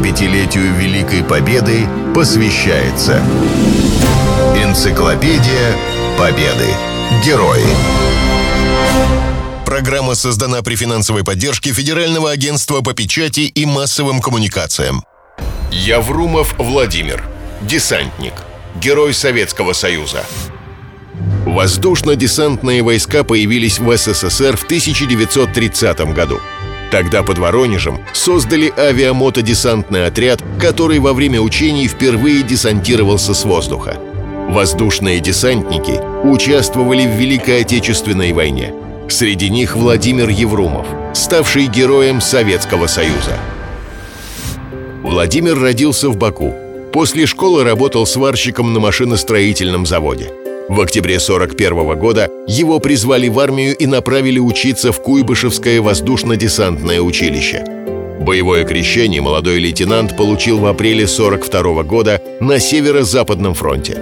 75-летию Великой Победы посвящается Энциклопедия Победы. Герои. Программа создана при финансовой поддержке Федерального агентства по печати и массовым коммуникациям. Яврумов Владимир. Десантник. Герой Советского Союза. Воздушно-десантные войска появились в СССР в 1930 году. Тогда под Воронежем создали авиамотодесантный отряд, который во время учений впервые десантировался с воздуха. Воздушные десантники участвовали в Великой Отечественной войне. Среди них Владимир Еврумов, ставший героем Советского Союза. Владимир родился в Баку. После школы работал сварщиком на машиностроительном заводе. В октябре 41 года его призвали в армию и направили учиться в Куйбышевское воздушно-десантное училище. Боевое крещение молодой лейтенант получил в апреле 42 года на Северо-Западном фронте.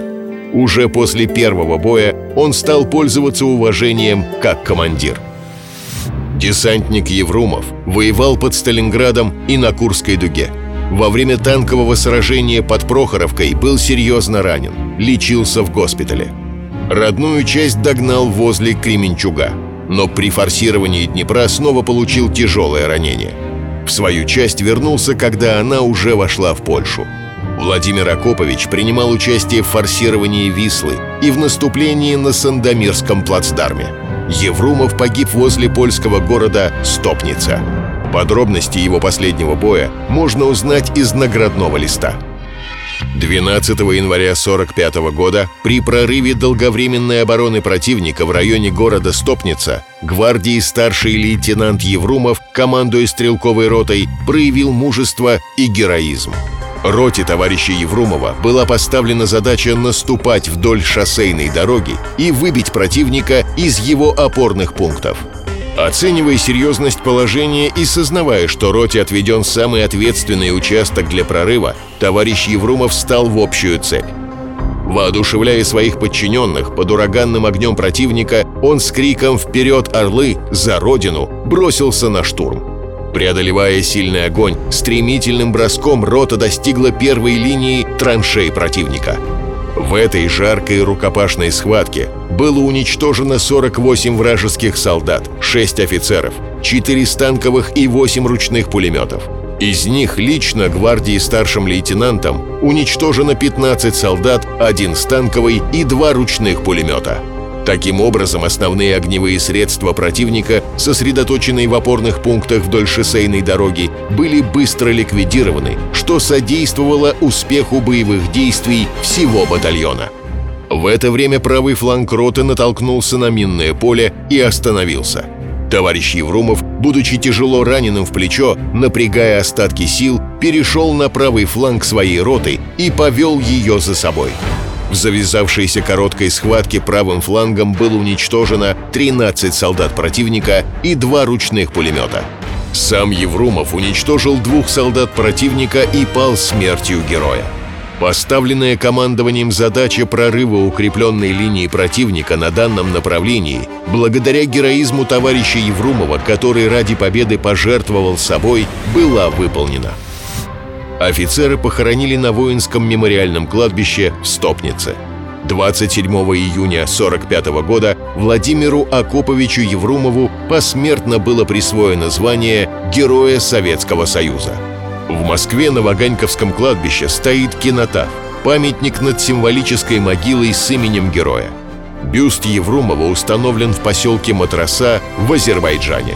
Уже после первого боя он стал пользоваться уважением как командир. Десантник Еврумов воевал под Сталинградом и на Курской дуге. Во время танкового сражения под Прохоровкой был серьезно ранен, лечился в госпитале. Родную часть догнал возле Кременчуга, но при форсировании Днепра снова получил тяжелое ранение. В свою часть вернулся, когда она уже вошла в Польшу. Владимир Акопович принимал участие в форсировании Вислы и в наступлении на Сандомирском плацдарме. Еврумов погиб возле польского города Стопница. Подробности его последнего боя можно узнать из наградного листа – 12 января 1945 года при прорыве долговременной обороны противника в районе города Стопница гвардии старший лейтенант Еврумов, командуя стрелковой ротой, проявил мужество и героизм. Роте товарища Еврумова была поставлена задача наступать вдоль шоссейной дороги и выбить противника из его опорных пунктов – Оценивая серьезность положения и сознавая, что роте отведен самый ответственный участок для прорыва, товарищ Еврумов встал в общую цель. Воодушевляя своих подчиненных под ураганным огнем противника, он с криком «Вперед, орлы! За Родину!» бросился на штурм. Преодолевая сильный огонь, стремительным броском рота достигла первой линии траншей противника – в этой жаркой рукопашной схватке было уничтожено 48 вражеских солдат, 6 офицеров, 4 станковых и 8 ручных пулеметов. Из них лично гвардии старшим лейтенантам уничтожено 15 солдат, 1 станковый и 2 ручных пулемета. Таким образом, основные огневые средства противника, сосредоточенные в опорных пунктах вдоль шоссейной дороги, были быстро ликвидированы, что содействовало успеху боевых действий всего батальона. В это время правый фланг роты натолкнулся на минное поле и остановился. Товарищ Еврумов, будучи тяжело раненым в плечо, напрягая остатки сил, перешел на правый фланг своей роты и повел ее за собой. В завязавшейся короткой схватке правым флангом было уничтожено 13 солдат противника и два ручных пулемета. Сам Еврумов уничтожил двух солдат противника и пал смертью героя. Поставленная командованием задача прорыва укрепленной линии противника на данном направлении, благодаря героизму товарища Еврумова, который ради победы пожертвовал собой, была выполнена. Офицеры похоронили на воинском мемориальном кладбище в Стопнице. 27 июня 1945 года Владимиру Акоповичу Еврумову посмертно было присвоено звание Героя Советского Союза. В Москве на Ваганьковском кладбище стоит кинотаф, памятник над символической могилой с именем героя. Бюст Еврумова установлен в поселке Матраса в Азербайджане.